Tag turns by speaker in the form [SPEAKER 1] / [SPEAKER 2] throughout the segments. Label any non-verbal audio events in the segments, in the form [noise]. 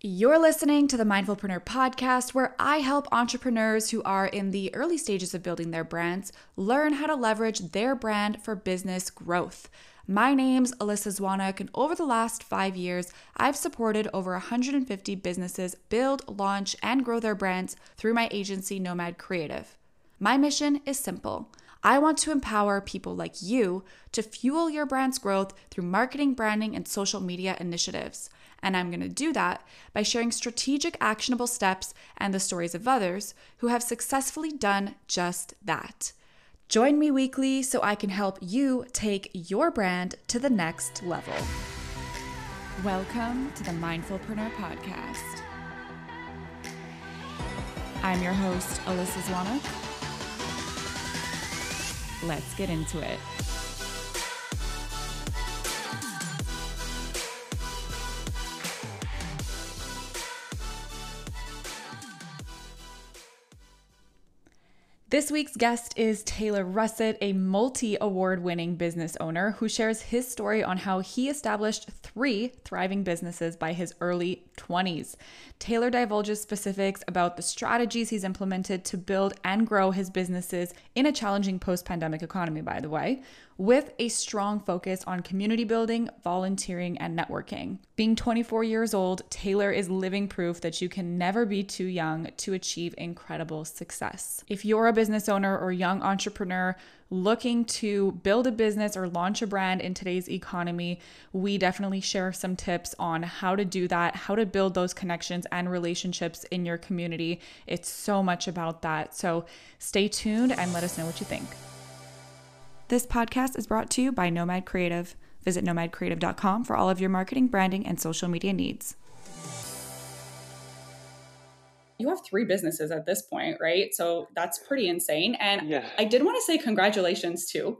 [SPEAKER 1] You're listening to the Mindfulpreneur podcast, where I help entrepreneurs who are in the early stages of building their brands learn how to leverage their brand for business growth. My name's Alyssa Zwanek, and over the last five years, I've supported over 150 businesses build, launch, and grow their brands through my agency, Nomad Creative. My mission is simple. I want to empower people like you to fuel your brand's growth through marketing, branding, and social media initiatives. And I'm going to do that by sharing strategic, actionable steps and the stories of others who have successfully done just that. Join me weekly so I can help you take your brand to the next level. Welcome to the Mindfulpreneur Podcast. I'm your host, Alyssa Zwana. Let's get into it. This week's guest is Taylor Russett, a multi award winning business owner who shares his story on how he established three thriving businesses by his early 20s. Taylor divulges specifics about the strategies he's implemented to build and grow his businesses in a challenging post pandemic economy, by the way, with a strong focus on community building, volunteering, and networking. Being 24 years old, Taylor is living proof that you can never be too young to achieve incredible success. If you're a business owner or young entrepreneur looking to build a business or launch a brand in today's economy, we definitely share some tips on how to do that, how to build those connections and relationships in your community. It's so much about that. So stay tuned and let us know what you think. This podcast is brought to you by Nomad Creative. Visit nomadcreative.com for all of your marketing, branding, and social media needs.
[SPEAKER 2] You have three businesses at this point, right? So that's pretty insane. And yeah. I did want to say congratulations too,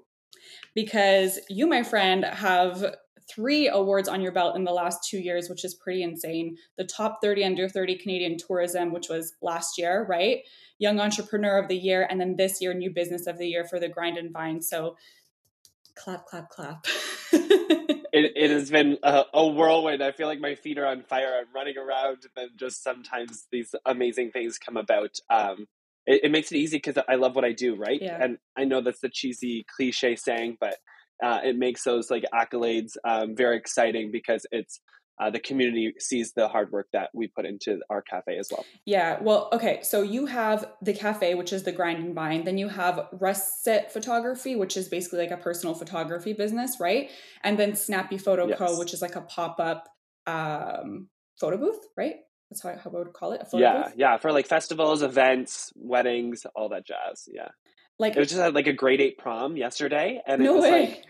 [SPEAKER 2] because you, my friend, have three awards on your belt in the last two years, which is pretty insane. The top 30 under 30 Canadian tourism, which was last year, right? Young Entrepreneur of the Year, and then this year, New Business of the Year for the Grind and Vine. So clap, clap, clap. [laughs]
[SPEAKER 3] it, it has been a, a, whirlwind. I feel like my feet are on fire. I'm running around, and just sometimes these amazing things come about. Um, it, it, makes it easy because I love what I do, right?
[SPEAKER 2] Yeah.
[SPEAKER 3] And I know that's the cheesy cliche saying, but uh, it makes those like accolades um, very exciting because it's uh, the community sees the hard work that we put into our cafe as well.
[SPEAKER 2] Yeah. Well, okay. So you have the cafe, which is the grind and vine. Then you have Russett Photography, which is basically like a personal photography business, right? And then Snappie Photo yes. Co., which is like a pop up um, photo booth, right? That's how, how I would call it.
[SPEAKER 3] yeah.
[SPEAKER 2] Booth?
[SPEAKER 3] Yeah. For like festivals, events, weddings, all that jazz. Yeah. Like it was just uh, like a grade eight prom yesterday. And
[SPEAKER 2] no
[SPEAKER 3] it was
[SPEAKER 2] way.
[SPEAKER 3] like,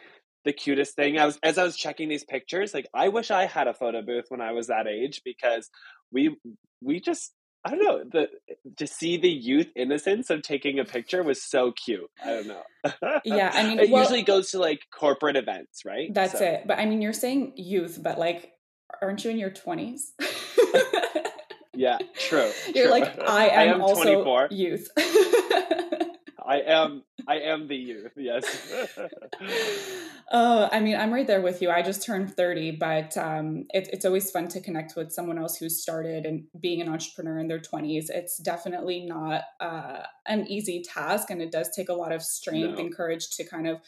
[SPEAKER 3] the cutest thing. I was as I was checking these pictures, like I wish I had a photo booth when I was that age because we we just I don't know the to see the youth innocence of taking a picture was so cute. I don't know.
[SPEAKER 2] Yeah, I mean, [laughs]
[SPEAKER 3] it
[SPEAKER 2] well,
[SPEAKER 3] usually goes to like corporate events, right?
[SPEAKER 2] That's so. it. But I mean, you're saying youth, but like, aren't you in your twenties? [laughs]
[SPEAKER 3] yeah, true. [laughs]
[SPEAKER 2] You're
[SPEAKER 3] true.
[SPEAKER 2] like I am, I am also 24. youth.
[SPEAKER 3] I am I am the youth, yes.
[SPEAKER 2] uh, [laughs] I mean, I'm right there with you. I just turned 30, but um, it, it's always fun to connect with someone else who's started and being an entrepreneur in their 20s. It's definitely not uh, an easy task, and it does take a lot of strength no. and courage to kind of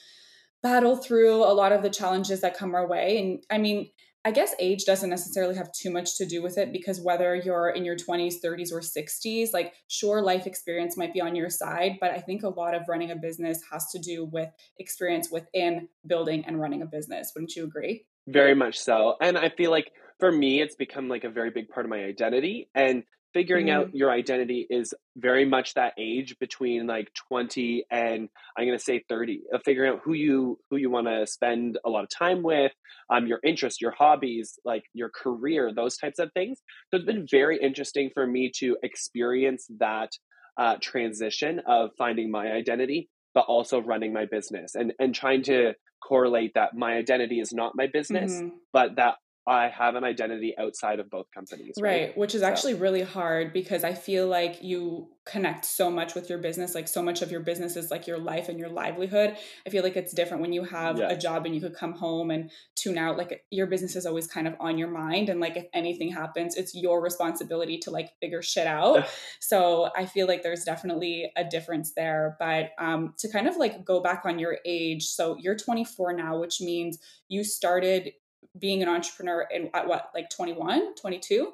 [SPEAKER 2] battle through a lot of the challenges that come our way. And I mean, I guess age doesn't necessarily have too much to do with it because whether you're in your 20s, 30s, or 60s, like sure, life experience might be on your side, but I think a lot of running a business has to do with experience within building and running a business. Wouldn't you agree?
[SPEAKER 3] Very much so. And I feel like for me, it's become like a very big part of my identity. And figuring mm-hmm. out your identity is very much that age between like 20 and i'm going to say 30 of figuring out who you who you want to spend a lot of time with um, your interests your hobbies like your career those types of things so it's been very interesting for me to experience that uh, transition of finding my identity but also running my business and and trying to correlate that my identity is not my business mm-hmm. but that I have an identity outside of both companies.
[SPEAKER 2] Right, right which is so. actually really hard because I feel like you connect so much with your business. Like so much of your business is like your life and your livelihood. I feel like it's different when you have a job and you could come home and tune out. Like your business is always kind of on your mind. And like if anything happens, it's your responsibility to like figure shit out. [laughs] so I feel like there's definitely a difference there. But um, to kind of like go back on your age, so you're 24 now, which means you started being an entrepreneur in at what like 21 22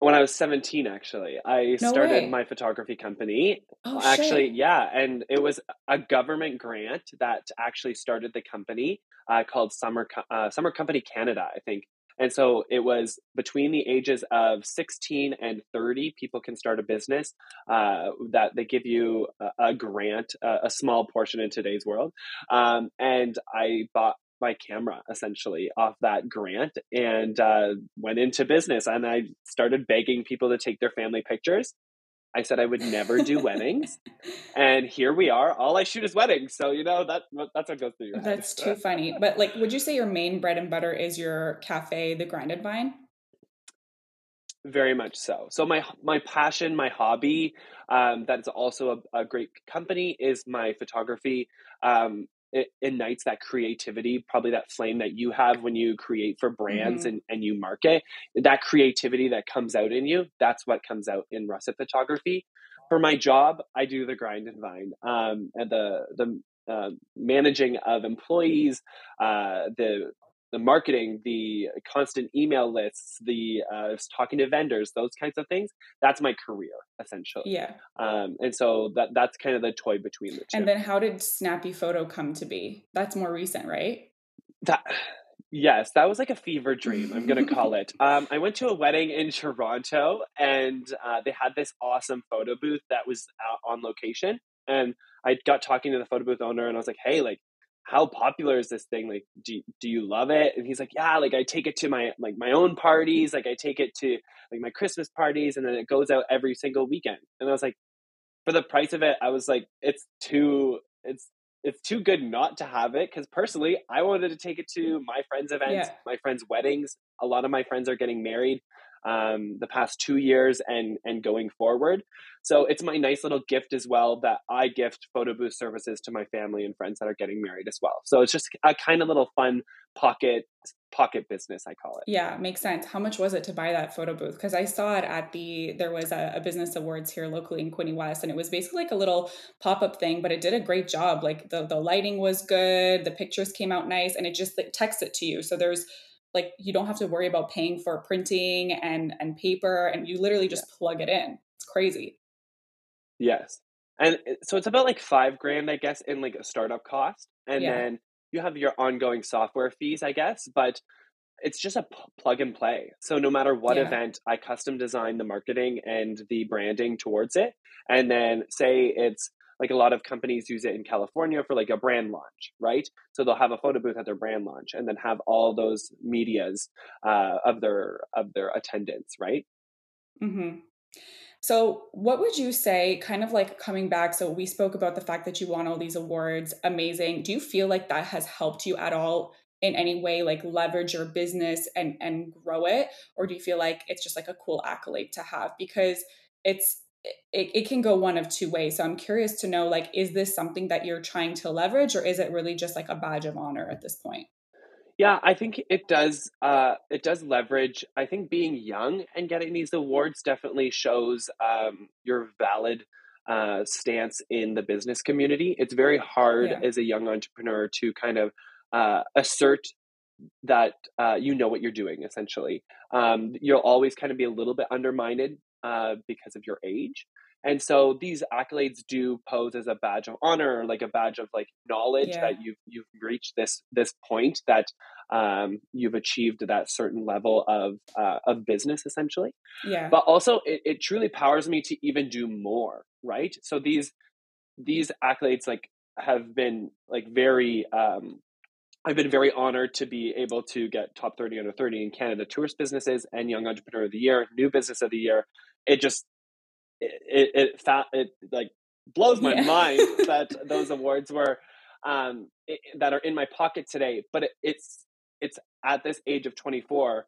[SPEAKER 3] when I was 17, actually, I no started way. my photography company. Oh, actually, shit. yeah. And it was a government grant that actually started the company uh, called Summer, uh, Summer Company Canada, I think. And so it was between the ages of 16 and 30, people can start a business uh, that they give you a, a grant, a, a, small portion in today's world. Um, and I bought my camera essentially off that grant and uh, went into business and i started begging people to take their family pictures. I said i would never do weddings [laughs] and here we are all i shoot is weddings so you know that that's what goes through your
[SPEAKER 2] head. That's too [laughs] funny but like would you say your main bread and butter is your cafe the Grind and Vine?
[SPEAKER 3] Very much so. So my my passion my hobby um, that's also a, a, great company is my photography um, it ignites that creativity, probably that flame that you have when you create for brands mm-hmm. and, and you market. That creativity that comes out in you, that's what comes out in Russett photography. For my job, I do the grind and vine um, and the the uh, managing of employees, uh, the the marketing, the constant email lists, the uh, talking to vendors, those kinds of things. That's my career essentially.
[SPEAKER 2] Yeah.
[SPEAKER 3] Um, and so that that's kind of the toy between the two.
[SPEAKER 2] And then how did Snappie Photo come to be? That's more recent, right?
[SPEAKER 3] That. Yes, that was like a fever dream. I'm gonna call [laughs] it. Um, I went to a wedding in Toronto, and uh, they had this awesome photo booth that was on location. And I got talking to the photo booth owner, and I was like, "Hey, like, how popular is this thing? Like do, do you love it? And he's like yeah like i take it to my like my own parties like i take it to like my christmas parties and then it goes out every single weekend. And i was like for the price of it i was like it's too it's it's too good not to have it. Because personally i wanted to take it to my friends events yeah. my friends weddings. A lot of my friends are getting married um, the past two years and and going forward. So it's my nice little gift as well that I gift photo booth services to my family and friends that are getting married as well. So it's just a kind of little fun pocket pocket business I call it.
[SPEAKER 2] Yeah, makes sense. How much was it to buy that photo booth? Because I saw it at the there was a, a, business awards here locally in Quinte West, and it was basically like a little pop up thing, but it did a great job. Like the the lighting was good, the pictures came out nice, and it just like, texts it to you. So there's like you don't have to worry about paying for printing and and paper and you literally just plug it in it's crazy
[SPEAKER 3] yes and so it's about like five grand i guess in like a startup cost and yeah. then you have your ongoing software fees i guess but it's just a p- plug and play so no matter what yeah. event i custom design the marketing and the branding towards it and then say it's like a lot of companies use it in California for like a brand launch, right? So they'll have a photo booth at their brand launch and then have all those medias uh, of their of their attendance, right?
[SPEAKER 2] Mm-hmm. So, what would you say, kind of like coming back? So, we spoke about the fact that you won all these awards, amazing. Do you feel like that has helped you at all in any way, like leverage your business and and grow it, or do you feel like it's just like a cool accolade to have? Because it's it, it can go one of two ways. So I'm curious to know like, is this something that you're trying to leverage or is it really just like a badge of honor at this point?
[SPEAKER 3] Yeah, I think it does. Uh, it does leverage. I think being young and getting these awards definitely shows um, your valid uh, stance in the business community. It's very hard yeah. as a young entrepreneur to kind of uh, assert that uh, you know what you're doing. Essentially, um, you'll always kind of be a little bit undermined uh, because of your age. And so these accolades do pose as a badge of honor, like a badge of like knowledge yeah. that you've you've reached this this point that um, you've achieved that certain level of uh, of business essentially.
[SPEAKER 2] Yeah.
[SPEAKER 3] But also, it, it truly powers me to even do more. Right. So these these accolades like have been like very um, I've been very honored to be able to get top 30 under 30 in Canada tourist businesses and young entrepreneur of the year, new business of the year, it just it it, fa- it like blows my yeah. mind [laughs] that those awards were um it, that are in my pocket today but it, it's it's at this age of 24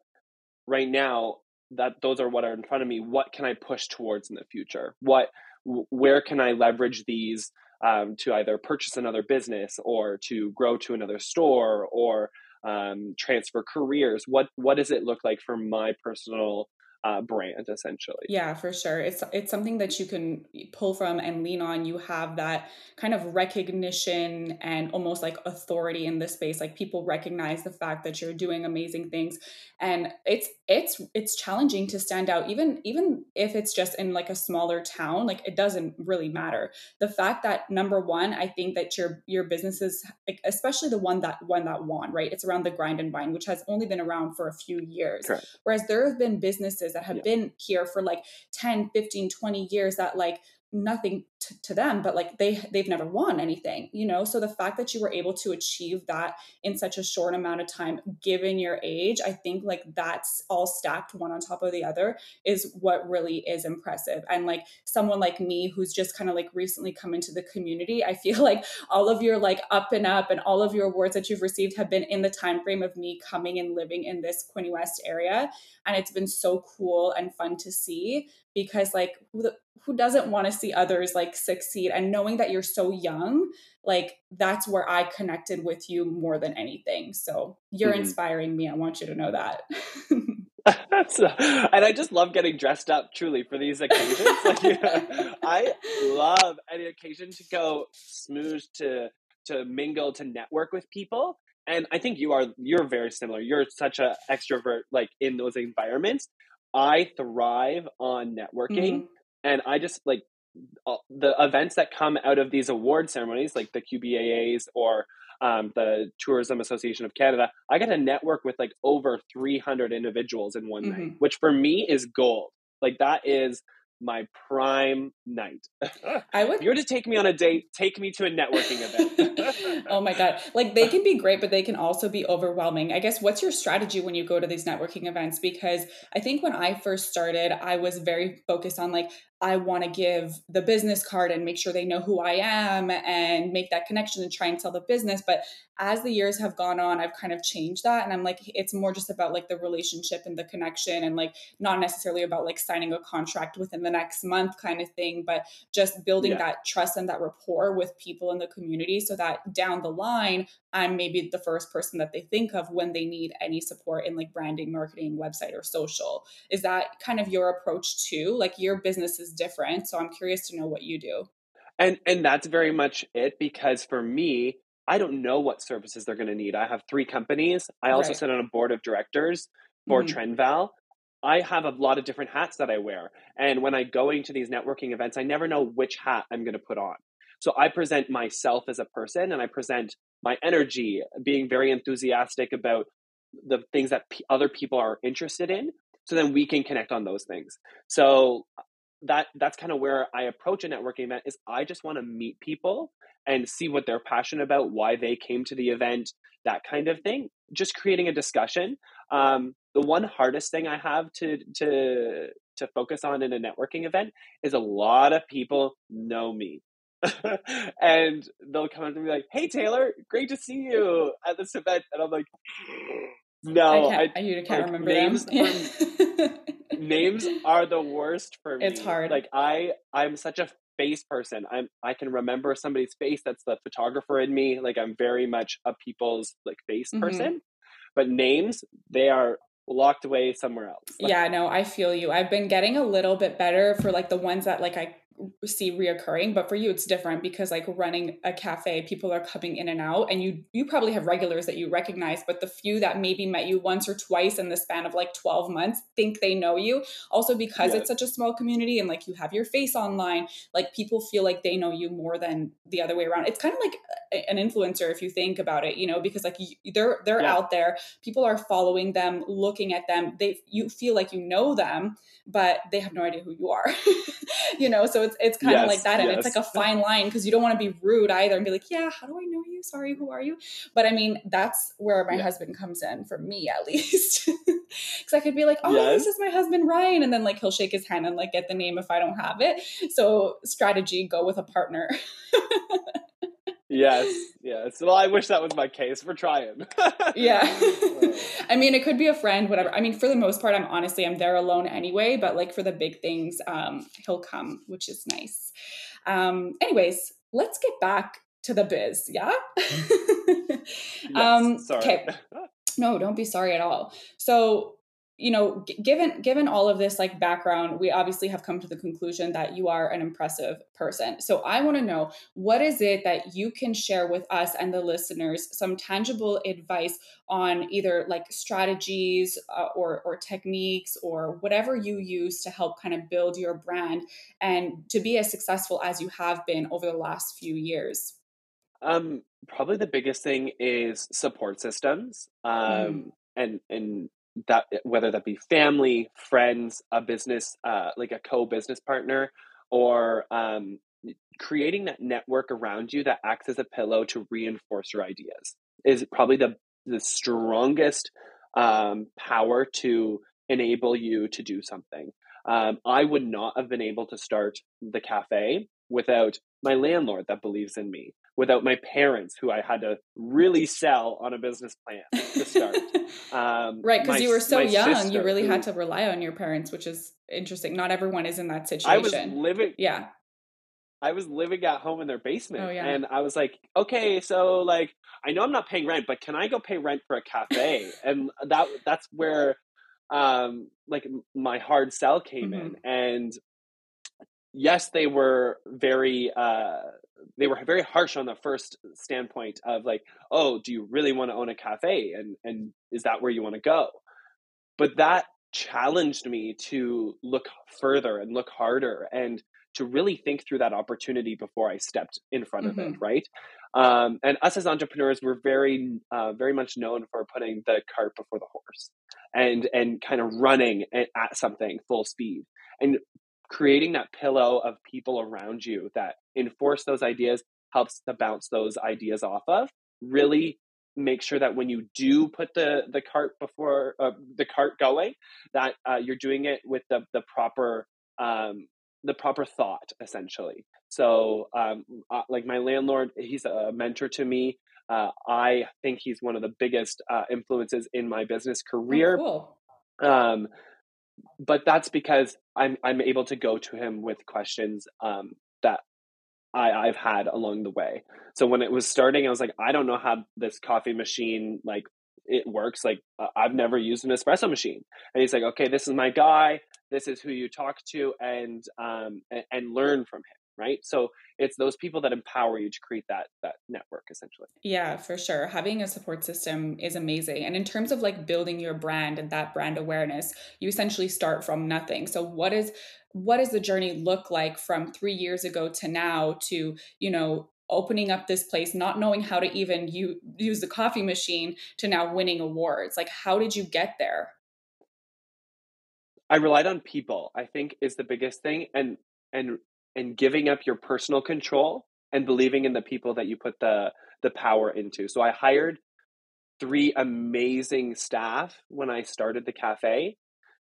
[SPEAKER 3] right now that those are what are in front of me. What can i push towards in the future? What where can i leverage these um, to either purchase another business or to grow to another store or um, transfer careers? What what does it look like for my personal uh, brand essentially.
[SPEAKER 2] Yeah for sure. It's it's something that you can pull from and lean on. You have that kind of recognition and almost like authority in this space. Like people recognize the fact that you're doing amazing things. And it's it's it's challenging to stand out even even if it's just in like a smaller town like it doesn't really matter. The fact that number one i think that your your businesses especially the one that one that won right? It's around the grind and vine which has only been around for a few years. Correct. whereas there have been businesses that have yeah. been here for like 10 15 20 years that like nothing to, to, them but like they they've never won anything you know? So the fact that you were able to achieve that in such a short amount of time given your age i think like that's all stacked one on top of the other is what really is impressive. And like someone like me who's just kind of like recently come into the community i feel [laughs] like all of your like up and up and all of your awards that you've received have been in the time frame of me coming and living in this quinte west area. And it's been so cool and fun to see because like who, the, who doesn't want to see others like succeed and knowing that you're so young like that's where i connected with you more than anything so you're mm-hmm. inspiring me i want you to know that [laughs] [laughs]
[SPEAKER 3] and I just love getting dressed up truly for these occasions. [laughs] Like, yeah, I love any occasion to go smooth to to mingle to network with people. And I think you are you're very similar. You're such an extrovert like in those environments. I thrive on networking mm-hmm. and I just like uh, the events that come out of these award ceremonies, like the QBAAs or um, the Tourism Association of Canada, I get to network with like over 300 individuals in one mm-hmm. night, which for me is gold. Like that is my prime night. I would. [laughs] If you were to take me on a date, take me to a networking
[SPEAKER 2] event. [laughs] oh my god! Like they can be great, but they can also be overwhelming. I guess what's your strategy when you go to these networking events? Because I think when I first started, I was very focused on like I want to give the business card and make sure they know who I am and make that connection and try and sell the business. But as the years have gone on, I've kind of changed that. And I'm like, it's more just about like the relationship and the connection and like not necessarily about like signing a contract within the next month kind of thing, but just building yeah. that trust and that rapport with people in the community so that down the line, I'm maybe the first person that they think of when they need any support in like branding, marketing, website, or social. Is that kind of your approach too? Like your business is different. So I'm curious to know what you do.
[SPEAKER 3] And and that's very much it because for me, I don't know what services they're going to need. I have three companies. I also right. sit on a board of directors for mm-hmm. Trenval. I have a lot of different hats that I wear. And when I go into these networking events, I never know which hat I'm going to put on. So I present myself as a person and I present my energy, being very enthusiastic about the things that p- other people are interested in. So then we can connect on those things. So that that's kind of where I approach a networking event is I just want to meet people and see what they're passionate about, why they came to the event, that kind of thing. Just creating a discussion. Um, the one hardest thing I have to to to focus on in a networking event is a lot of people know me. [laughs] and they'll come up to me like, "Hey Taylor, great to see [laughs] you at this event," and I'm like, "No,
[SPEAKER 2] I, can't, I, you can't like, remember names.
[SPEAKER 3] From, [laughs] names are the worst for
[SPEAKER 2] me. It's hard.
[SPEAKER 3] Like I, I'm such a face person. I'm I can remember somebody's face. That's the photographer in me. Like I'm very much a people's like face mm-hmm. person. But names, they are locked away somewhere else.
[SPEAKER 2] Like, yeah, no, I feel you. I've been getting a little bit better for like the ones that like I see reoccurring but for you it's different because like running a cafe people are coming in and out and you you probably have regulars that you recognize but the few that maybe met you once or twice in the span of like 12 months think they know you also because yeah. it's such a small community and like you have your face online like people feel like they know you more than the other way around it's kind of like an influencer if you think about it you know because like they're they're yeah. out there people are following them looking at them they you feel like you know them but they have no idea who you are [laughs] you know so it's it's kind yes, of like that and yes. it's like a fine line because you don't want to be rude either and be like yeah how do i know you sorry who are you but i mean that's where my yeah. husband comes in for me at [laughs] least because i could be like oh yes. this is my husband ryan and then like he'll shake his hand and like get the name if i don't have it so strategy go with a partner [laughs]
[SPEAKER 3] yes, yes. Well, I wish that was my case. We're trying. [laughs]
[SPEAKER 2] yeah. [laughs] I mean, it could be a friend, whatever. I mean, for the most part, I'm honestly I'm there alone anyway. But like for the big things, um, he'll come, which is nice. Um, anyways, let's get back to the biz. Yeah. [laughs]
[SPEAKER 3] yes, um, sorry. Okay.
[SPEAKER 2] No, don't be sorry at all. So you know g- given given all of this like background we obviously have come to the conclusion that you are an impressive person so i want to know what is it that you can share with us and the listeners some tangible advice on either like strategies uh, or or techniques or whatever you use to help kind of build your brand and to be as successful as you have been over the last few years
[SPEAKER 3] um probably the biggest thing is support systems um mm. and and that whether that be family, friends, a business, uh, like a co-business partner, or um, creating that network around you that acts as a pillow to reinforce your ideas is probably the the strongest um, power to enable you to do something. Um, I would not have been able to start the cafe without my landlord that believes in me, without my parents who I had to really sell on a business plan to start. [laughs]
[SPEAKER 2] Um, right, because you were so young, sister, you really who, had to rely on your parents, which is interesting. Not everyone is in that situation. I
[SPEAKER 3] was living,
[SPEAKER 2] yeah.
[SPEAKER 3] I was living at home in their basement, oh, yeah. and I was like, okay, so like, I know I'm not paying rent, but can I go pay rent for a cafe? and that that's where, um, like my hard sell came mm-hmm. in, and yes, they were very uh, they were very harsh on the first standpoint of like, oh, do you really want to own a cafe, and and is that where you want to go? But that challenged me to look further and look harder and to really think through that opportunity before I stepped in front mm-hmm. of it, mm-hmm. right? Um, and us as entrepreneurs, we're very, uh, very much known for putting the cart before the horse, and and kind of running at something full speed. And creating that pillow of people around you that enforce those ideas helps to bounce those ideas off of. Really make sure that when you do put the the cart before uh, the cart going that uh, you're doing it with the the proper um, the proper thought essentially. So um, uh, like my landlord he's a mentor to me. Uh, i think he's one of the biggest uh, influences in my business oh, career. oh, cool. um, but that's because I'm I'm able to go to him with questions um, that I I've had along the way. So when it was starting, I was like, I don't know how this coffee machine like it works. Like I've never used an espresso machine, and he's like, okay, this is my guy. This is who you talk to, and um and, and learn from him right? So it's those people that empower you to create that that network essentially.
[SPEAKER 2] Yeah for sure. Having a support system is amazing. And in terms of like building your brand and that brand awareness you essentially start from nothing. So what is what does the journey look like from 3 years ago to now to you know opening up this place not knowing how to even u- use the coffee machine to now winning awards? Like how did you get there?
[SPEAKER 3] I relied on people, I think is the biggest thing. And and and giving up your personal control and believing in the people that you put the the power into. So I hired three amazing staff when I started the cafe,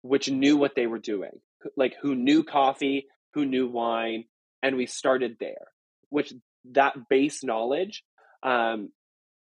[SPEAKER 3] which knew what they were doing, like who knew coffee, who knew wine, and we started there. Which that base knowledge, um,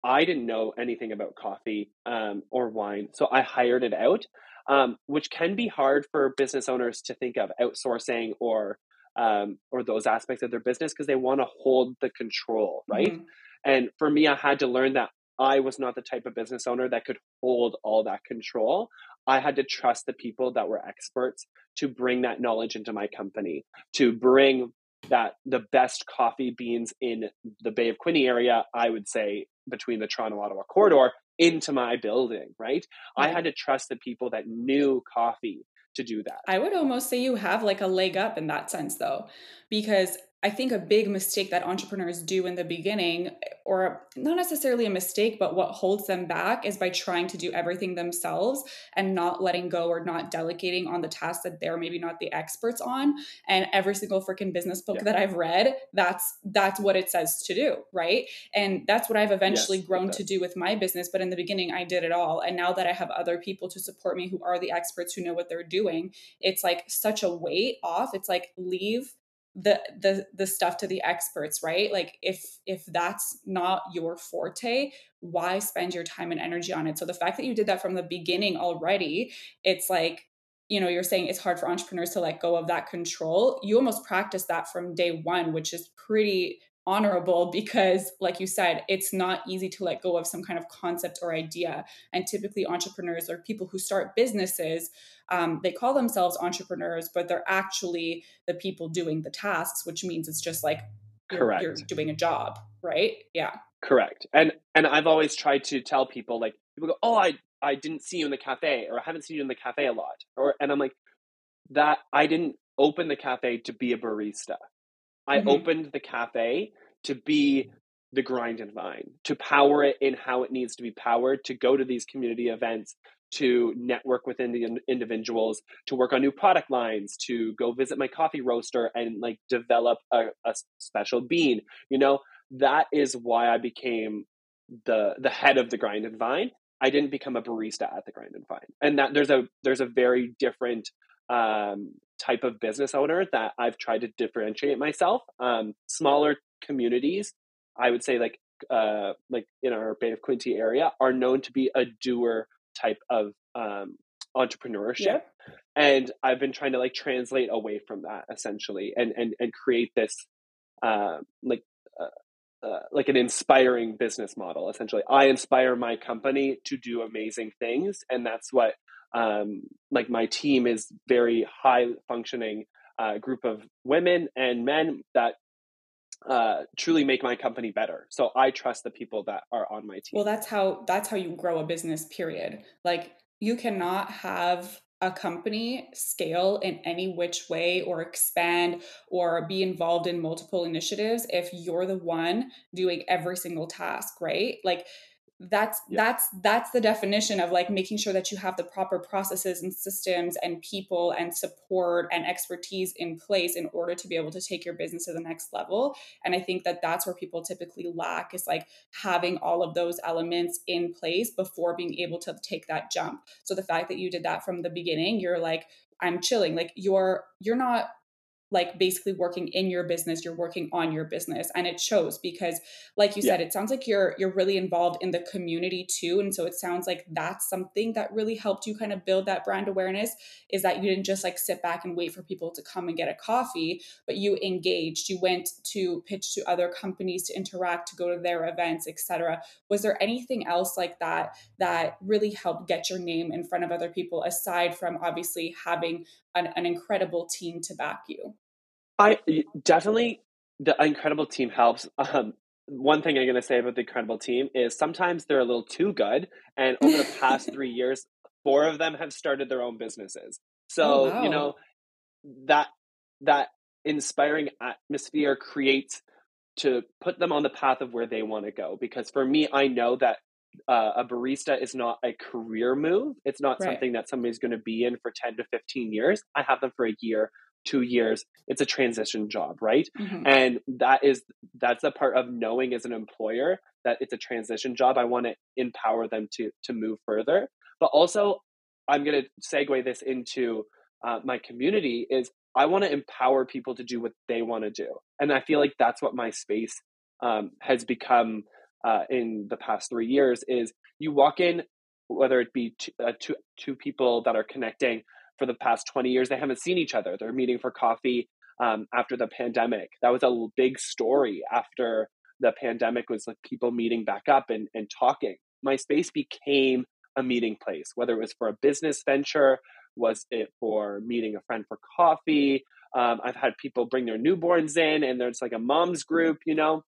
[SPEAKER 3] I didn't know anything about coffee um, or wine, so I hired it out, um, which can be hard for business owners to think of outsourcing or um, or those aspects of their business because they want to hold the control, right? Mm-hmm. And for me, I had to learn that I was not the type of business owner that could hold all that control. I had to trust the people that were experts to bring that knowledge into my company, to bring that the best coffee beans in the Bay of Quinte area, I would say between the Toronto Ottawa corridor, into my building, right? I had to trust the people that knew coffee to do that.
[SPEAKER 2] I would almost say you have like a leg up in that sense though, because I think a big mistake that entrepreneurs do in the beginning, or not necessarily a mistake, but what holds them back is by trying to do everything themselves and not letting go or not delegating on the tasks that they're maybe not the experts on. And every single freaking business book yeah. that I've read, that's that's what it says to do, right? And that's what I've eventually yes, grown to do with my business. But in the beginning, I did it all. And now that I have other people to support me who are the experts who know what they're doing, it's like such a weight off. It's like leave the the the stuff to the experts right? Like if if that's not your forte why spend your time and energy on it? So the fact that you did that from the beginning already it's like you know you're saying it's hard for entrepreneurs to let go of that control. You almost practice that from day one which is pretty honorable because like you said it's not easy to let go of some kind of concept or idea. And typically entrepreneurs or people who start businesses um, they call themselves entrepreneurs but they're actually the people doing the tasks which means it's just like you're,
[SPEAKER 3] correct.
[SPEAKER 2] you're doing a job right? Yeah.
[SPEAKER 3] Correct. And and i've always tried to tell people like people go oh i i didn't see you in the cafe or i haven't seen you in the cafe a lot or and i'm like that i didn't open the cafe to be a barista I mm-hmm. opened the cafe to be the grind and vine, to power it in how it needs to be powered, to go to these community events, to network within the individuals, to work on new product lines, to go visit my coffee roaster and like develop a, a special bean. You know, that is why I became the the head of the grind and vine. I didn't become a barista at the grind and vine. And that there's a there's a very different um, type of business owner that I've tried to differentiate myself. Um, smaller communities, I would say like uh, like in our Bay of Quinte area, are known to be a doer type of um, entrepreneurship. Yeah. And I've been trying to like translate away from that essentially, and and and create this uh, like uh, uh, like an inspiring business model. Essentially, I inspire my company to do amazing things, and that's what um, like my team is very high functioning uh, group of women and men that uh, truly make my company better. So I trust the people that are on my team.
[SPEAKER 2] Well, that's how that's how you grow a business. Period. Like you cannot have a company scale in any which way or expand or be involved in multiple initiatives if you're the one doing every single task, right? Like that's yeah. that's that's the definition of like making sure that you have the proper processes and systems and people and support and expertise in place in order to be able to take your business to the next level. And i think that that's where people typically lack is like having all of those elements in place before being able to take that jump. So the fact that you did that from the beginning you're like i'm chilling. Like you're you're not like basically working in your business you're working on your business and it shows because like you yeah. said it sounds like you're you're really involved in the community too and so it sounds like that's something that really helped you kind of build that brand awareness is that you didn't just like sit back and wait for people to come and get a coffee but you engaged you went to pitch to other companies to interact to go to their events etc was there anything else like that that really helped get your name in front of other people aside from obviously having an, an incredible team to back you.
[SPEAKER 3] I definitely the incredible team helps. Um, one thing I'm going to say about the incredible team is sometimes they're a little too good, and [laughs] over the past three years, four of them have started their own businesses. So oh, wow. you know that that inspiring atmosphere creates to put them on the path of where they want to go. Because for me, I know that uh, a barista is not a career move. It's not right. something that somebody's going to be in for 10 to 15 years. I have them for a year, two years. It's a transition job, right? Mm-hmm. And that is, that's a part of knowing as an employer that it's a transition job. I want to empower them to, to move further. But also, I'm going to segue this into uh, my community is I want to empower people to do what they want to do. And I feel like that's what my space um, has become uh, in the past three years is you walk in, whether it be two, uh, two, two people that are connecting for the past 20 years, they haven't seen each other. They're meeting for coffee um, after the pandemic. That was a big story after the pandemic was like people meeting back up and, and talking. My space became a meeting place, whether it was for a business venture, was it for meeting a friend for coffee. Um, I've had people bring their newborns in and there's like a mom's group, you know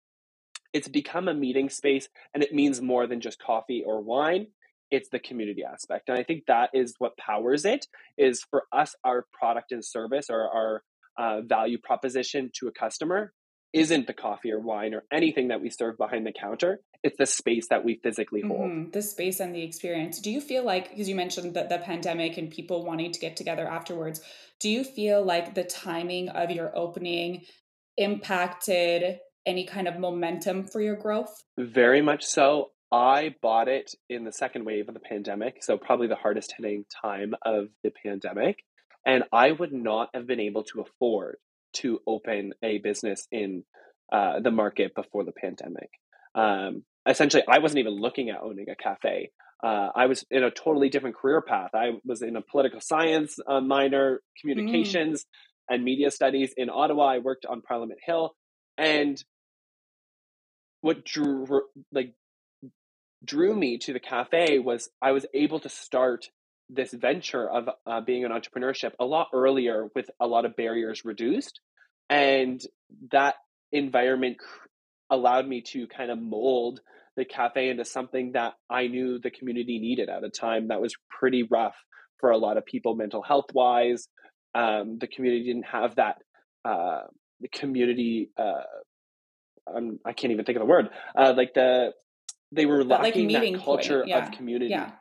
[SPEAKER 3] it's become a meeting space and it means more than just coffee or wine. It's the community aspect and i think that is what powers it is for us our product and service or our uh, value proposition to a customer isn't the coffee or wine or anything that we serve behind the counter. It's the space that we physically hold. Mm-hmm.
[SPEAKER 2] the space and the experience. Do you feel like because you mentioned the, the pandemic and people wanting to get together afterwards do you feel like the timing of your opening impacted any kind of momentum for your growth?
[SPEAKER 3] Very much so. I bought it in the second wave of the pandemic, so probably the hardest hitting time of the pandemic. And I would not have been able to afford to open a business in uh, the market before the pandemic. Um, essentially, I wasn't even looking at owning a cafe. Uh, I was in a totally different career path. I was in a political science uh, minor, communications mm. and media studies in Ottawa. I worked on Parliament Hill, and what drew like drew me to the cafe was I was able to start this venture of uh, being an entrepreneurship a lot earlier with a lot of barriers reduced and that environment allowed me to kind of mold the cafe into something that i knew the community needed at a time that was pretty rough for a lot of people mental health wise um, the community didn't have that uh, the community uh, I'm, i can not even think of the word uh, like the they were lacking like that culture yeah. of community yeah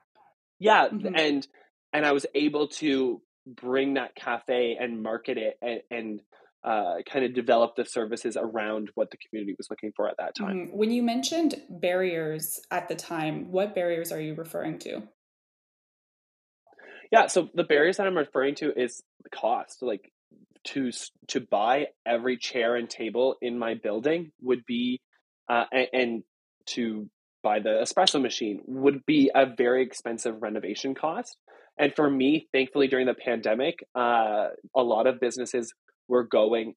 [SPEAKER 3] yeah mm-hmm. and and i was able to bring that cafe and market it and, and uh, kind of develop the services around what the community was looking for at that time
[SPEAKER 2] mm-hmm. when you mentioned barriers at the time what barriers are you referring to
[SPEAKER 3] yeah so the barriers that i'm referring to is the cost like to to buy every chair and table in my building would be uh, and, and to buy the espresso machine would be a very expensive renovation cost. And for me, thankfully, during the pandemic, uh, a lot of businesses were going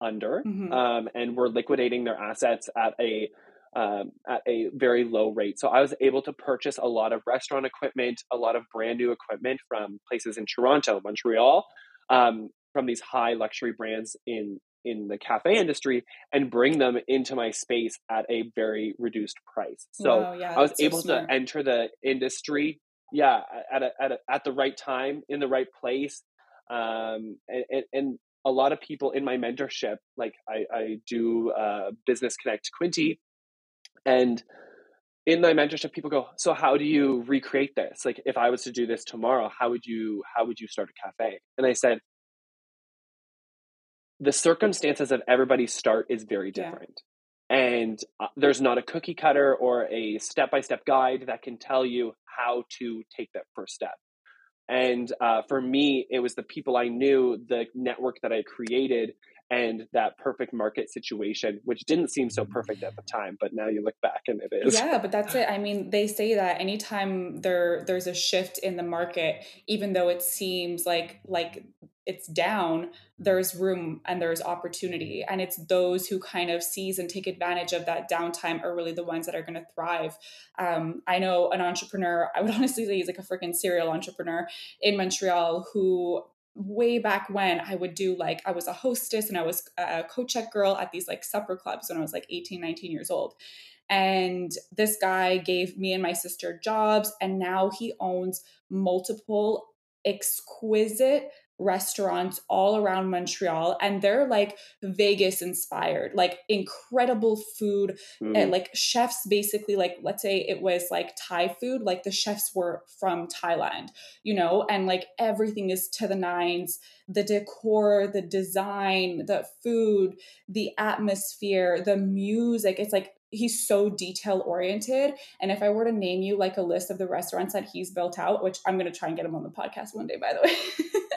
[SPEAKER 3] under mm-hmm. um, and were liquidating their assets at a um, at a very low rate. So I was able to purchase a lot of restaurant equipment, a lot of brand new equipment from places in Toronto, Montreal, um, from these high luxury brands in in the cafe industry and bring them into my space at a very reduced price. So wow, yeah, I was able so to enter the industry, yeah, at a, at a, at the right time in the right place, um, and, and, and a lot of people in my mentorship, like I, I do uh, Business Connect Quinte, and in my mentorship, people go, "So how do you recreate this? Like, if I was to do this tomorrow, how would you how would you start a cafe?" And I said, the circumstances of everybody's start is very different. Yeah. And uh, there's not a cookie cutter or a step by step guide that can tell you how to take that first step. And uh, for me, it was the people I knew, the network that I created, and that perfect market situation, which didn't seem so perfect at the time, but now you look back and it is.
[SPEAKER 2] Yeah, but that's it. I mean, they say that anytime there there's a shift in the market, even though it seems like like it's down, there's room and there's opportunity. And it's those who kind of seize and take advantage of that downtime are really the ones that are going to thrive. Um, I know an entrepreneur, I would [laughs] honestly say he's like a freaking serial entrepreneur in Montreal who way back when I would do like I was a hostess and I was a coach check girl at these like supper clubs when I was like 18, 19 years old. And this guy gave me and my sister jobs, and now he owns multiple exquisite restaurants all around Montreal and they're like Vegas inspired, like incredible food mm. and like chefs basically like let's say it was like Thai food, like the chefs were from Thailand, you know, and like everything is to the nines, the decor, the design, the food, the atmosphere, the music. It's like he's so detail oriented and if i were to name you like a list of the restaurants that he's built out which i'm going to try and get him on the podcast one day by the way [laughs]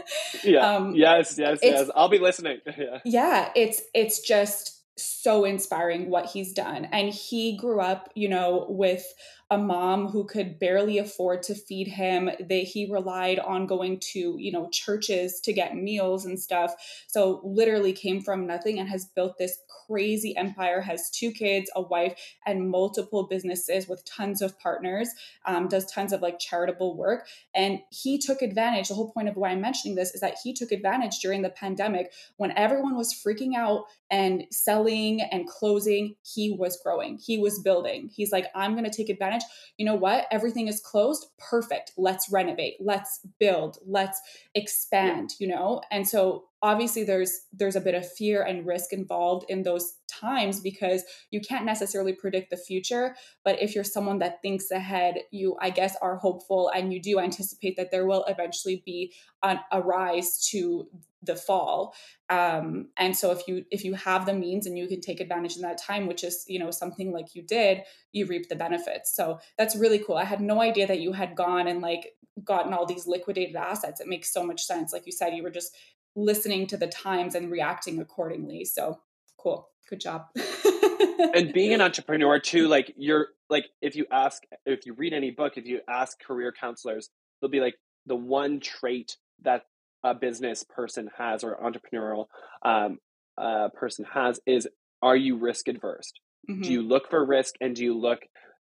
[SPEAKER 3] yeah. Um, yes, yes, yes. I'll be listening. [laughs]
[SPEAKER 2] yeah. Yeah, it's it's just so inspiring what he's done. And he grew up, you know, with a mom who could barely afford to feed him. that he relied on going to, you know, churches to get meals and stuff. So literally came from nothing and has built this crazy empire, has two kids, a wife, and multiple businesses with tons of partners, um, does tons of like charitable work. And he took advantage. The whole point of why I'm mentioning this is that he took advantage during the pandemic when everyone was freaking out and selling and closing. He was growing, he was building. He's like, I'm going to take advantage. You know what? Everything is closed. Perfect. Let's renovate. Let's build. Let's expand, you know? And so obviously there's there's a bit of fear and risk involved in those times because you can't necessarily predict the future. But if you're someone that thinks ahead you i guess are hopeful and you do anticipate that there will eventually be an, a rise to the fall. Um, and so if you if you have the means and you can take advantage in that time which is you know something like you did you reap the benefits. So that's really cool. I had no idea that you had gone and like gotten all these liquidated assets. It makes so much sense. Like you said you were just listening to the times and reacting accordingly. So cool. Good job. [laughs]
[SPEAKER 3] and being an entrepreneur too, like you're like if you ask if you read any book, if you ask career counselors, they'll be like the one trait that a business person has or entrepreneurial um, uh, person has is are you risk adverse? Mm-hmm. Do you look for risk and do you look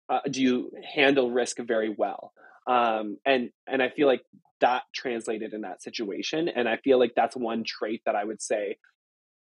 [SPEAKER 3] uh, do you handle risk very well? Um, and and I feel like that translated in that situation, and I feel like that's one trait that I would say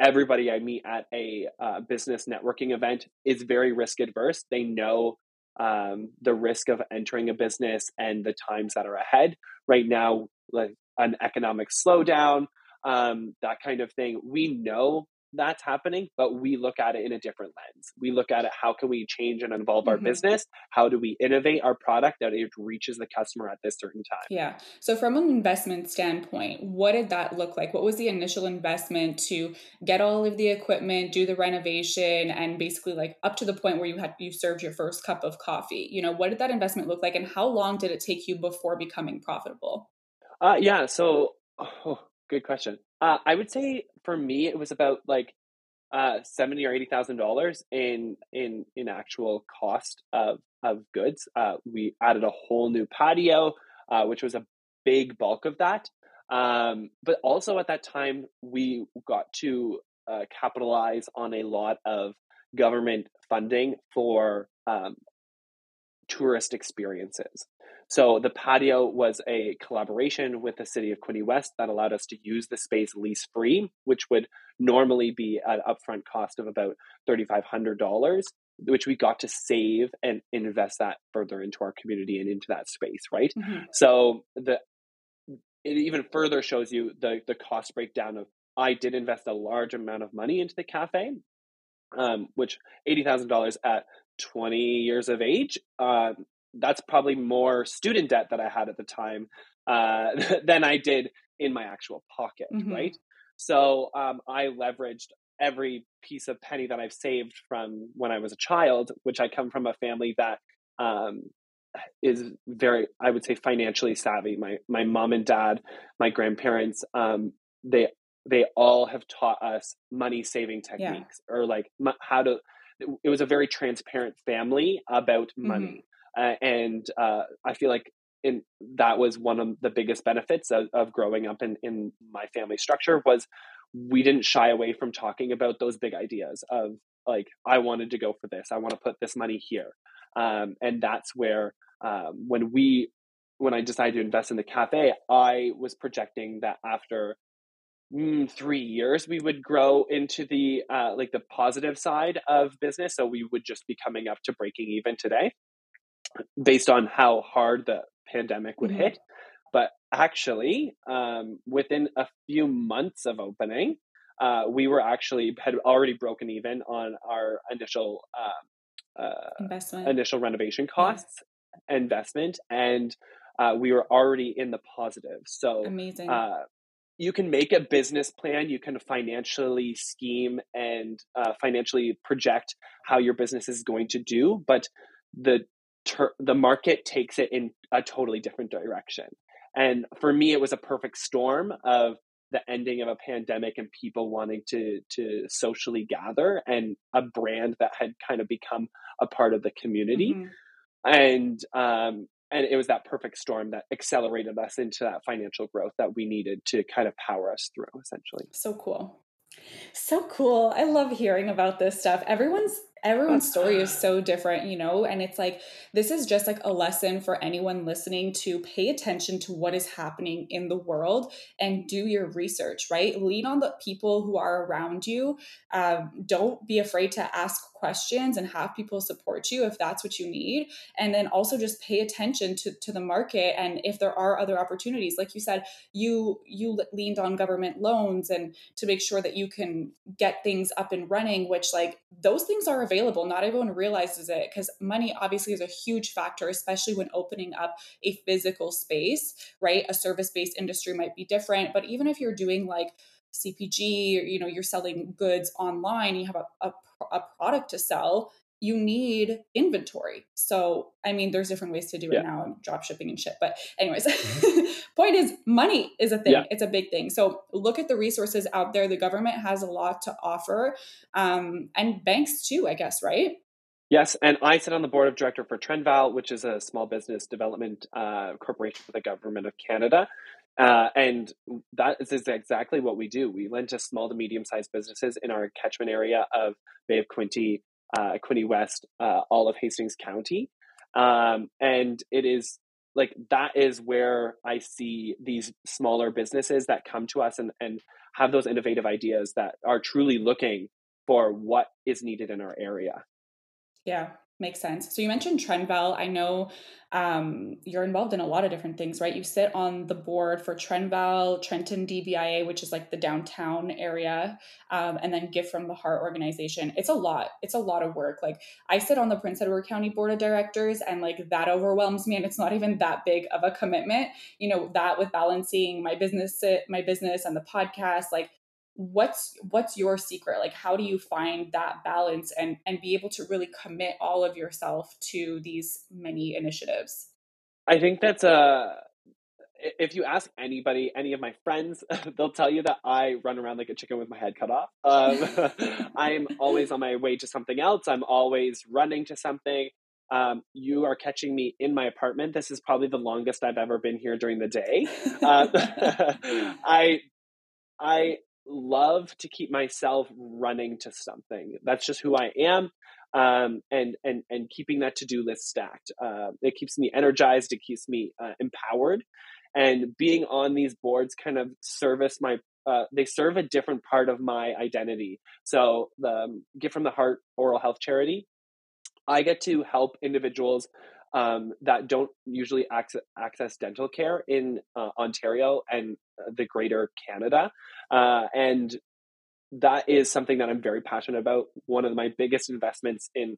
[SPEAKER 3] everybody I meet at a uh, business networking event is very risk adverse. They know um, the risk of entering a business and the times that are ahead. Right now, like an economic slowdown, um, that kind of thing. We know that's happening, but we look at it in a different lens. We look at it how can we change and evolve mm-hmm. our business? How do we innovate our product that it reaches the customer at this certain time?
[SPEAKER 2] Yeah. So from an investment standpoint, what did that look like? What was the initial investment to get all of the equipment, do the renovation and basically like up to the point where you had you served your first cup of coffee? You know, what did that investment look like and how long did it take you before becoming profitable?
[SPEAKER 3] Uh yeah, so oh, good question. Uh, I would say for me, it was about like uh, seventy or eighty thousand dollars in in in actual cost of of goods. Uh, we added a whole new patio, uh, which was a big bulk of that. Um, but also at that time, we got to uh, capitalize on a lot of government funding for um, tourist experiences. So the patio was a collaboration with the city of Quinte West that allowed us to use the space lease free, which would normally be an upfront cost of about $3,500, which we got to save and invest that further into our community and into that space, right? Mm-hmm. So the it even further shows you the the cost breakdown of I did invest a large amount of money into the cafe, um, which eighty thousand dollars at twenty years of age uh, that's probably more student debt that I had at the time uh, [laughs] than I did in my actual pocket, mm-hmm. right? So um, I leveraged every piece of penny that I've saved from when I was a child, which I come from a family that um, is very, I would say, financially savvy. My my mom and dad, my grandparents, um, they they all have taught us money saving techniques yeah. or like how to. It was a very transparent family about money. Mm-hmm uh, and uh, I feel like in that was one of the biggest benefits of, of growing up in, in my family structure was we didn't shy away from talking about those big ideas of like I wanted to go for this, I want to put this money here, um, and that's where um, when we when I decided to invest in the cafe, I was projecting that after mm, three years we would grow into the uh, like the positive side of business, so we would just be coming up to breaking even today based on how hard the pandemic would mm-hmm. hit. But actually, um, within a few months of opening, uh, we were actually had already broken even on our initial uh, uh, investment, initial renovation costs, yeah. investment, and uh, we were already in the positive. So
[SPEAKER 2] amazing.
[SPEAKER 3] Uh, you can make a business plan. You can financially scheme and uh, financially project how your business is going to do, but the ter- the market takes it in a totally different direction. And for me, it was a perfect storm of the ending of a pandemic and people wanting to to socially gather and a brand that had kind of become a part of the community. Mm-hmm. And um, and it was that perfect storm that accelerated us into that financial growth that we needed to kind of power us through essentially
[SPEAKER 2] so cool so cool i love hearing about this stuff everyone's everyone's story is so different, you know, and it's like this is just like a lesson for anyone listening to pay attention to what is happening in the world and do your research, right? Lean on the people who are around you. Um, don't be afraid to ask questions and have people support you if that's what you need. And then also just pay attention to, to the market and if there are other opportunities. Like you said you you leaned on government loans and to make sure that you can get things up and running which like those things are available. Not everyone realizes it because money obviously is a huge factor especially when opening up a physical space right? A service based industry might be different but even if you're doing like CPG, or, you know, you're selling goods online, you have a, a, a product to sell, you need inventory. So, I mean, there's different ways to do it yeah. now, drop shipping and shit. But, anyways, [laughs] point is, money is a thing. Yeah. It's a big thing. So, look at the resources out there. The government has a lot to offer, um, and banks too, I guess, right?
[SPEAKER 3] Yes, and I sit on the board of director for Trenval, which is a small business development uh, corporation for the government of Canada. Uh, and that is exactly what we do. We lend to small to medium sized businesses in our catchment area of Bay of Quinte, uh, Quinte West, uh, all of Hastings County. Um, and it is like that is where I see these smaller businesses that come to us and, and have those innovative ideas that are truly looking for what is needed in our area.
[SPEAKER 2] Yeah, Makes sense. So you mentioned Trenval. I know um, you're involved in a lot of different things, right? You sit on the board for Trenval, Trenton DVIA, which is like the downtown area, um, and then Gift from the Heart organization. It's a lot. It's a lot of work. Like I sit on the Prince Edward County Board of Directors, and like that overwhelms me, and it's not even that big of a commitment. You know that with balancing my business, my business, and the podcast, like what's what's your secret? Like how do you find that balance and and be able to really commit all of yourself to these many initiatives?
[SPEAKER 3] I think that's a if you ask anybody any of my friends [laughs] they'll tell you that i run around like a chicken with my head cut off. Um, [laughs] i'm always on my way to something else. I'm always running to something. Um, you are catching me in my apartment. This is probably the longest I've ever been here during the day. Uh, [laughs] I I love to keep myself running to something. That's just who I am. Um, and and and keeping that to do list stacked. Uh, it keeps me energized. It keeps me uh, empowered, and being on these boards kind of service my. Uh, they serve a different part of my identity. So the um, Gift from the Heart oral health charity, I get to help individuals um, that don't usually access, access dental care in uh, Ontario and the greater Canada. Uh, and that is something that I'm very passionate about. One of my biggest investments in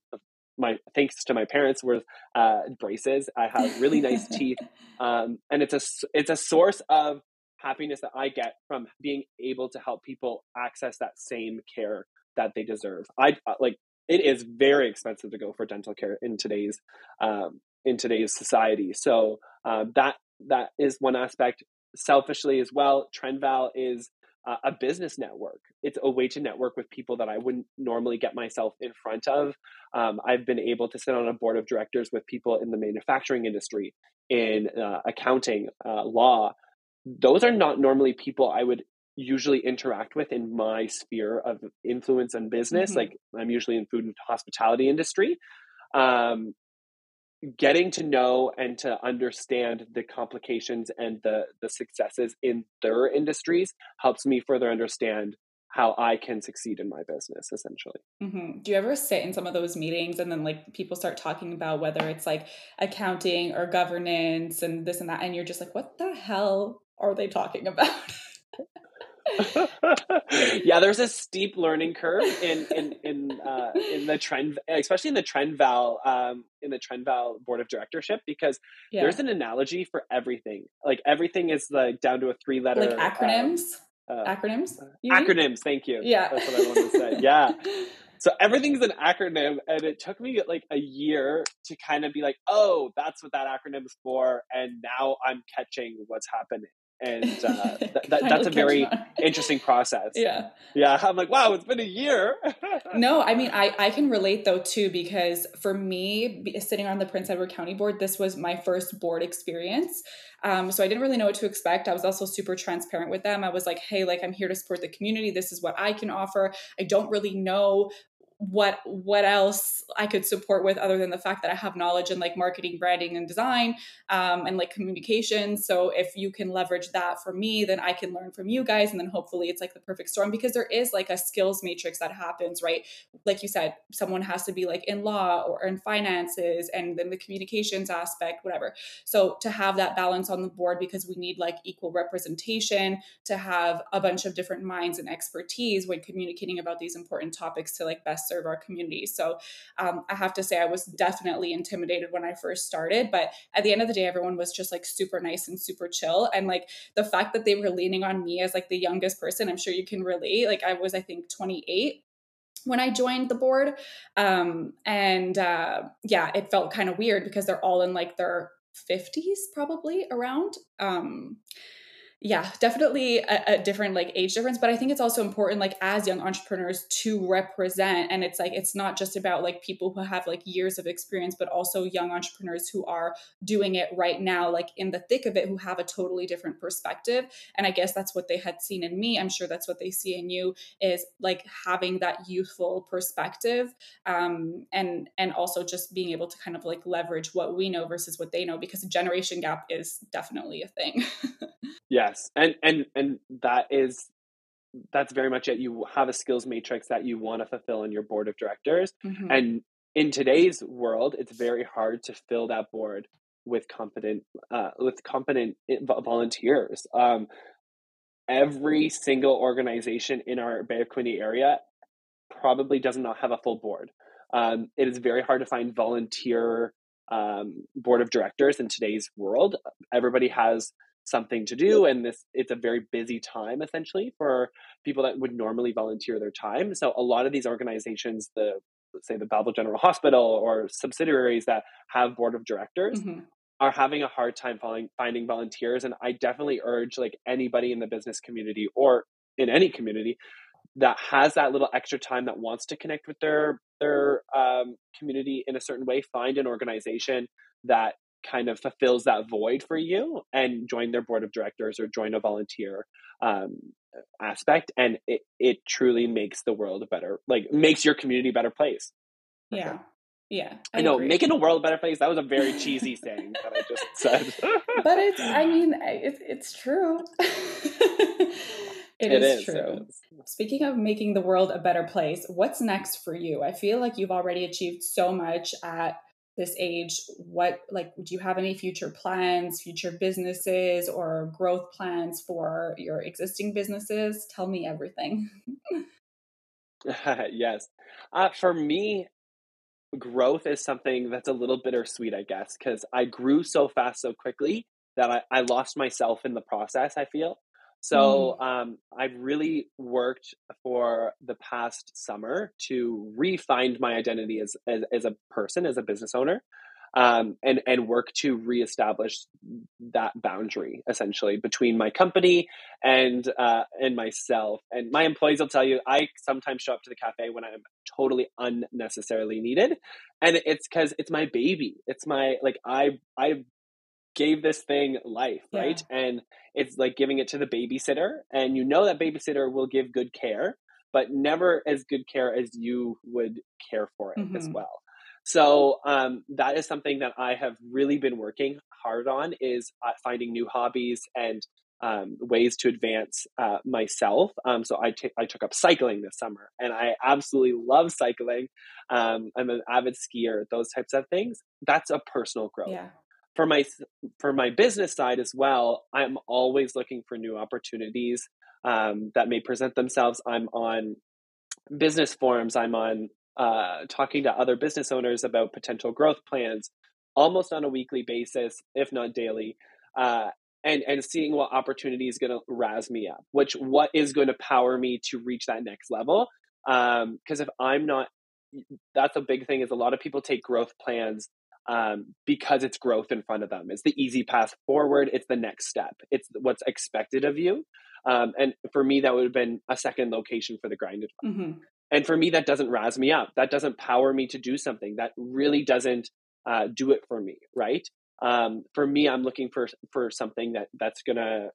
[SPEAKER 3] my thanks to my parents were uh, braces. I have really nice [laughs] teeth, um, and it's a it's a source of happiness that I get from being able to help people access that same care that they deserve. I uh, like it is very expensive to go for dental care in today's um, in today's society. So uh, that that is one aspect. Selfishly as well, Trenval is uh, a business network. It's a way to network with people that I wouldn't normally get myself in front of. Um, I've been able to sit on a board of directors with people in the manufacturing industry, in uh, accounting, uh, law. Those are not normally people I would usually interact with in my sphere of influence and business. Mm-hmm. Like I'm usually in food and hospitality industry. Um, getting to know and to understand the complications and the the successes in their industries helps me further understand how I can succeed in my business essentially.
[SPEAKER 2] Mm-hmm. Do you ever sit in some of those meetings and then like people start talking about whether it's like accounting or governance and this and that and you're just like what the hell are they talking about? [laughs] [laughs]
[SPEAKER 3] yeah, there's a steep learning curve in in in uh, in the trend, especially in the Trenval um, in the Trenval board of directorship, because yeah. there's an analogy for everything. Like everything is like down to a three letter
[SPEAKER 2] like acronyms. Uh, uh, acronyms.
[SPEAKER 3] Acronyms. Thank you.
[SPEAKER 2] Yeah,
[SPEAKER 3] that's what I wanted to say. [laughs] Yeah. So everything's an acronym, and it took me like a year to kind of be like, "Oh, that's what that acronym is for," and now I'm catching what's happening and uh, [laughs] th- th- that's a very interesting process.
[SPEAKER 2] Yeah,
[SPEAKER 3] yeah. I'm like, wow, it's been a year. [laughs]
[SPEAKER 2] no, I mean, I I can relate though too because for me, sitting on the Prince Edward County Board, this was my first board experience. Um, so I didn't really know what to expect. I was also super transparent with them. I was like, hey, like I'm here to support the community. This is what I can offer. I don't really know what what else I could support with other than the fact that I have knowledge in like marketing, branding, and design, um, and like communication. So if you can leverage that for me, then I can learn from you guys, and then hopefully it's like the perfect storm because there is like a skills matrix that happens, right? Like you said, someone has to be like in law or in finances, and then the communications aspect, whatever. So to have that balance on the board because we need like equal representation to have a bunch of different minds and expertise when communicating about these important topics to like best serve our community. So um, I have to say, I was definitely intimidated when I first started, but at the end of the day, everyone was just like super nice and super chill. And like the fact that they were leaning on me as like the youngest person, I'm sure you can relate. Like I was, I think, 28 when I joined the board. Um, and uh, yeah, it felt kind of weird because they're all in like their 50s, probably around. Um, yeah definitely a, a, different like age difference but i think it's also important like as young entrepreneurs to represent and it's like it's not just about like people who have like years of experience but also young entrepreneurs who are doing it right now like in the thick of it who have a totally different perspective and i guess that's what they had seen in me i'm sure that's what they see in you is like having that youthful perspective um and and also just being able to kind of like leverage what we know versus what they know because a generation gap is definitely a thing [laughs]
[SPEAKER 3] Yes, and and and that is that's very much it. You have a skills matrix that you want to fulfill in your board of directors, mm-hmm. and in today's world, it's very hard to fill that board with competent uh, with competent volunteers. Um, every single organization in our Bay of Quinte area probably does not have a full board. Um, it is very hard to find volunteer um, board of directors in today's world. Everybody has something to do and this it's a very busy time essentially for people that would normally volunteer their time so a lot of these organizations the say the Belleville General Hospital or subsidiaries that have board of directors mm-hmm. are having a hard time finding, finding volunteers and I definitely urge like anybody in the business community or in any community that has that little extra time that wants to connect with their their um, community in a certain way find an organization that kind of fulfills that void for you and join their board of directors or join a volunteer um, aspect and it, it truly makes the world a better like makes your community a better place
[SPEAKER 2] yeah. Yeah
[SPEAKER 3] i, I know agree. making the world a better place that was a very [laughs] cheesy saying that i just said.
[SPEAKER 2] But it's [laughs] i mean it's, it's true. [laughs] It, it is, is, true. it is. speaking of making the world a better place what's next for you? I feel like you've already achieved so much at this age what like do you have any future plans future businesses or growth plans for your existing businesses? Tell me everything. [laughs]
[SPEAKER 3] Yes. Uh, for me growth is something that's a little bittersweet i guess because i grew so fast so quickly that I, I lost myself in the process i feel so mm. um, I've really worked for the past summer to re-find my identity as, as, as a person, as a business owner, um, and and work to reestablish that boundary essentially between my company and uh, and myself. And my employees will tell you I sometimes show up to the cafe when I'm totally unnecessarily needed, and it's because it's my baby. It's my like I I gave this thing life, right? And it's like giving it to the babysitter, and you know that babysitter will give good care, but never as good care as you would care for it mm-hmm. as well. So um, that is something that I have really been working hard on is uh, finding new hobbies and um, ways to advance uh, myself. Um, so I, t- I took up cycling this summer, and I absolutely love cycling. Um, I'm an avid skier, those types of things. That's a personal growth.
[SPEAKER 2] Yeah
[SPEAKER 3] for my for my business side as well i'm always looking for new opportunities um, that may present themselves. I'm on business forums i'm on uh, talking to other business owners about potential growth plans almost on a weekly basis if not daily uh, and and seeing what opportunity is going to razz me up which what is going to power me to reach that next level because um, if i'm not that's a big thing is a lot of people take growth plans um, because it's growth in front of them. It's the easy path forward. It's the next step. It's what's expected of you. Um, and for me, that would have been a second location for the grinded. Mm-hmm. And for me, that doesn't razz me up. That doesn't power me to do something. That really doesn't uh, do it for me, right? Um, for me, I'm looking for for something that that's gonna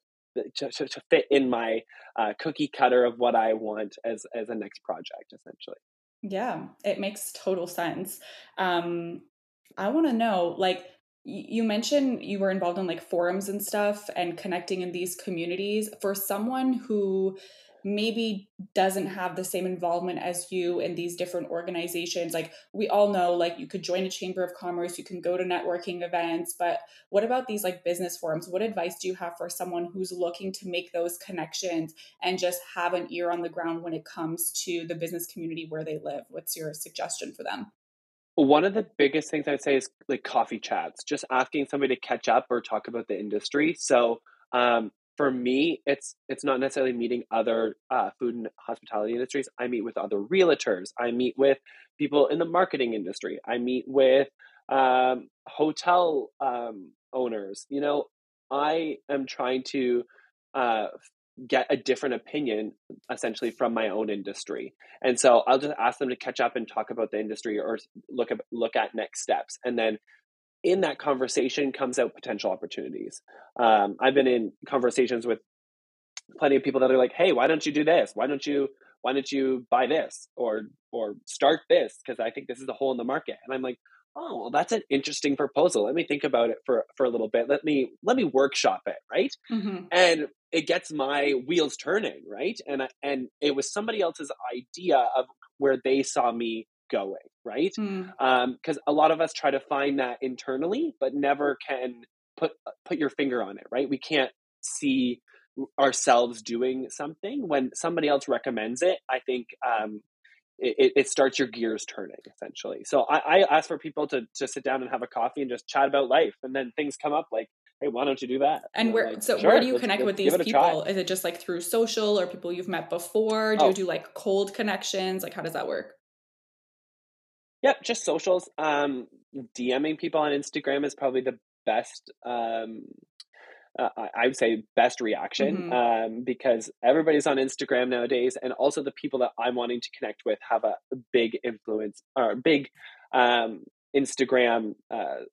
[SPEAKER 3] to, to, to fit in my uh, cookie cutter of what I want as as a next project, essentially.
[SPEAKER 2] Yeah, it makes total sense. Um, I want to know like you mentioned you were involved in like forums and stuff and connecting in these communities. For someone who maybe doesn't have the same involvement as you in these different organizations like we all know like you could join a chamber of commerce you can go to networking events but what about these like business forums? What advice do you have for someone who's looking to make those connections and just have an ear on the ground when it comes to the business community where they live? What's your suggestion for them
[SPEAKER 3] one of the biggest things I'd say is like coffee chats, just asking somebody to catch up or talk about the industry. So, um, for me, it's it's not necessarily meeting other uh, food and hospitality industries. I meet with other realtors. I meet with people in the marketing industry. I meet with um, hotel um, owners. You know, I am trying to uh, get a different opinion essentially from my own industry. And so I'll just ask them to catch up and talk about the industry or look at look at next steps. And then in that conversation comes out potential opportunities. Um, I've been in conversations with plenty of people that are like, "Hey, why don't you do this? Why don't you why don't you buy this or or start this because I think this is a hole in the market." And I'm like, "Oh, well, that's an interesting proposal. Let me think about it for for a little bit. Let me let me workshop it, right?" Mm-hmm. And it gets my wheels turning, right? And I, and it was somebody else's idea of where they saw me going, right? Because mm. um, a lot of us try to find that internally, but never can put put your finger on it, right? We can't see ourselves doing something when somebody else recommends it. I think um, it, it, starts your gears turning essentially. So I, I ask for people to to sit down and have a coffee and just chat about life, and then things come up like, hey, why don't you do that?
[SPEAKER 2] And where
[SPEAKER 3] like,
[SPEAKER 2] so sure, where do you connect with these people? Is it just like through social or people you've met before? Do oh. you do like cold connections? Like how does that work?
[SPEAKER 3] Yep, just socials. Um, DMing people on Instagram is probably the best. Um, uh, I would say best reaction mm-hmm. um, because everybody's on Instagram nowadays, and also the people that I'm wanting to connect with have a big influence or big um, Instagram uh,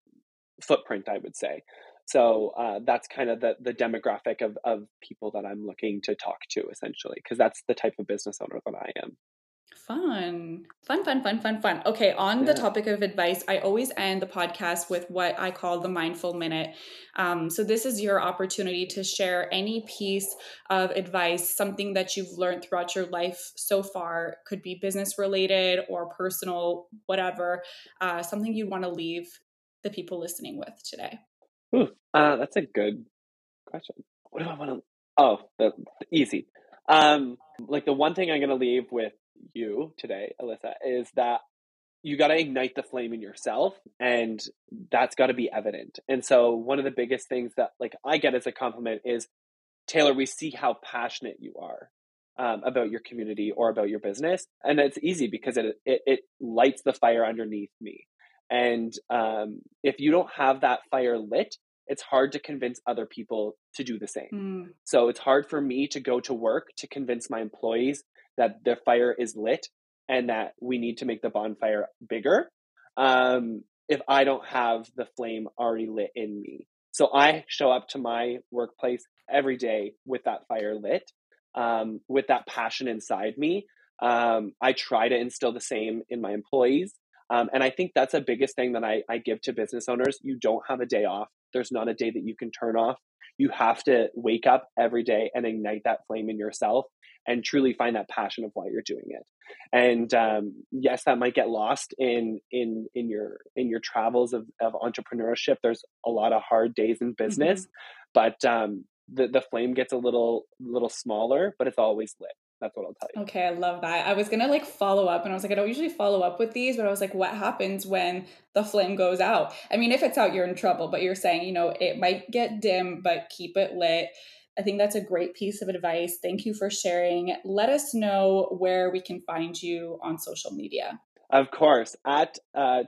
[SPEAKER 3] footprint. I would say. So uh, that's kind of the, the demographic of, of people that I'm looking to talk to essentially, because that's the type of business owner that I am.
[SPEAKER 2] Fun. Fun, fun, fun, fun, fun. Okay, on yeah. the topic of advice, I always end the podcast with what I call the mindful minute. Um, so, this is your opportunity to share any piece of advice, something that you've learned throughout your life so far, could be business related or personal, whatever, uh, something you'd want to leave the people listening with today.
[SPEAKER 3] Ooh, uh, that's a good question. What do I want to? Oh, the, the easy. Um, like the one thing I'm going to leave with you today, Alyssa, is that you got to ignite the flame in yourself and that's got to be evident. And so one of the biggest things that like I get as a compliment is Taylor, we see how passionate you are um, about your community or about your business. And it's easy because it, it, it lights the fire underneath me. And um, if you don't have that fire lit, it's hard to convince other people to do the same. Mm. So it's hard for me to go to work to convince my employees that the fire is lit and that we need to make the bonfire bigger um, if I don't have the flame already lit in me. So I show up to my workplace every day with that fire lit, um, with that passion inside me. Um, I try to instill the same in my employees. Um, and I think that's the biggest thing that I, I give to business owners. You don't have a day off. There's not a day that you can turn off. You have to wake up every day and ignite that flame in yourself and truly find that passion of why you're doing it. And um, yes, that might get lost in in in your in your travels of, of entrepreneurship. There's a lot of hard days in business, mm-hmm. but um, the the flame gets a little little smaller, but it's always lit. That's what I'll tell you.
[SPEAKER 2] Okay, I love that. I was gonna like follow up, and I was like, I don't usually follow up with these, but I was like, what happens when the flame goes out? I mean, if it's out, you're in trouble. But you're saying, you know, it might get dim, but keep it lit. I think that's a great piece of advice. Thank you for sharing. Let us know where we can find you on social media.
[SPEAKER 3] Of course, at uh,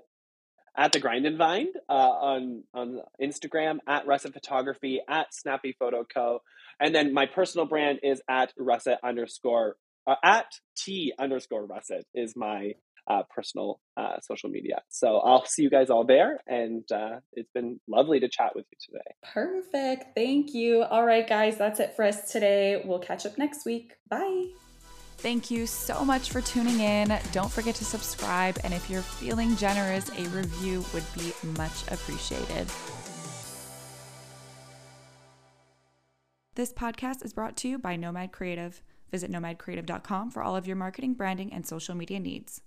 [SPEAKER 3] at the Grind and Vine uh, on on Instagram, at Russett Photography, at Snappie Photo Co, and then my personal brand is at Russett underscore uh, at T underscore Russett is my uh, personal uh, social media. So I'll see you guys all there. And uh, it's been lovely to chat with you today.
[SPEAKER 2] Perfect. Thank you. All right, guys, that's it for us today. We'll catch up next week. Bye.
[SPEAKER 1] Thank you so much for tuning in. Don't forget to subscribe. And if you're feeling generous, a review would be much appreciated. This podcast is brought to you by Nomad Creative. Visit nomadcreative.com for all of your marketing, branding, and social media needs.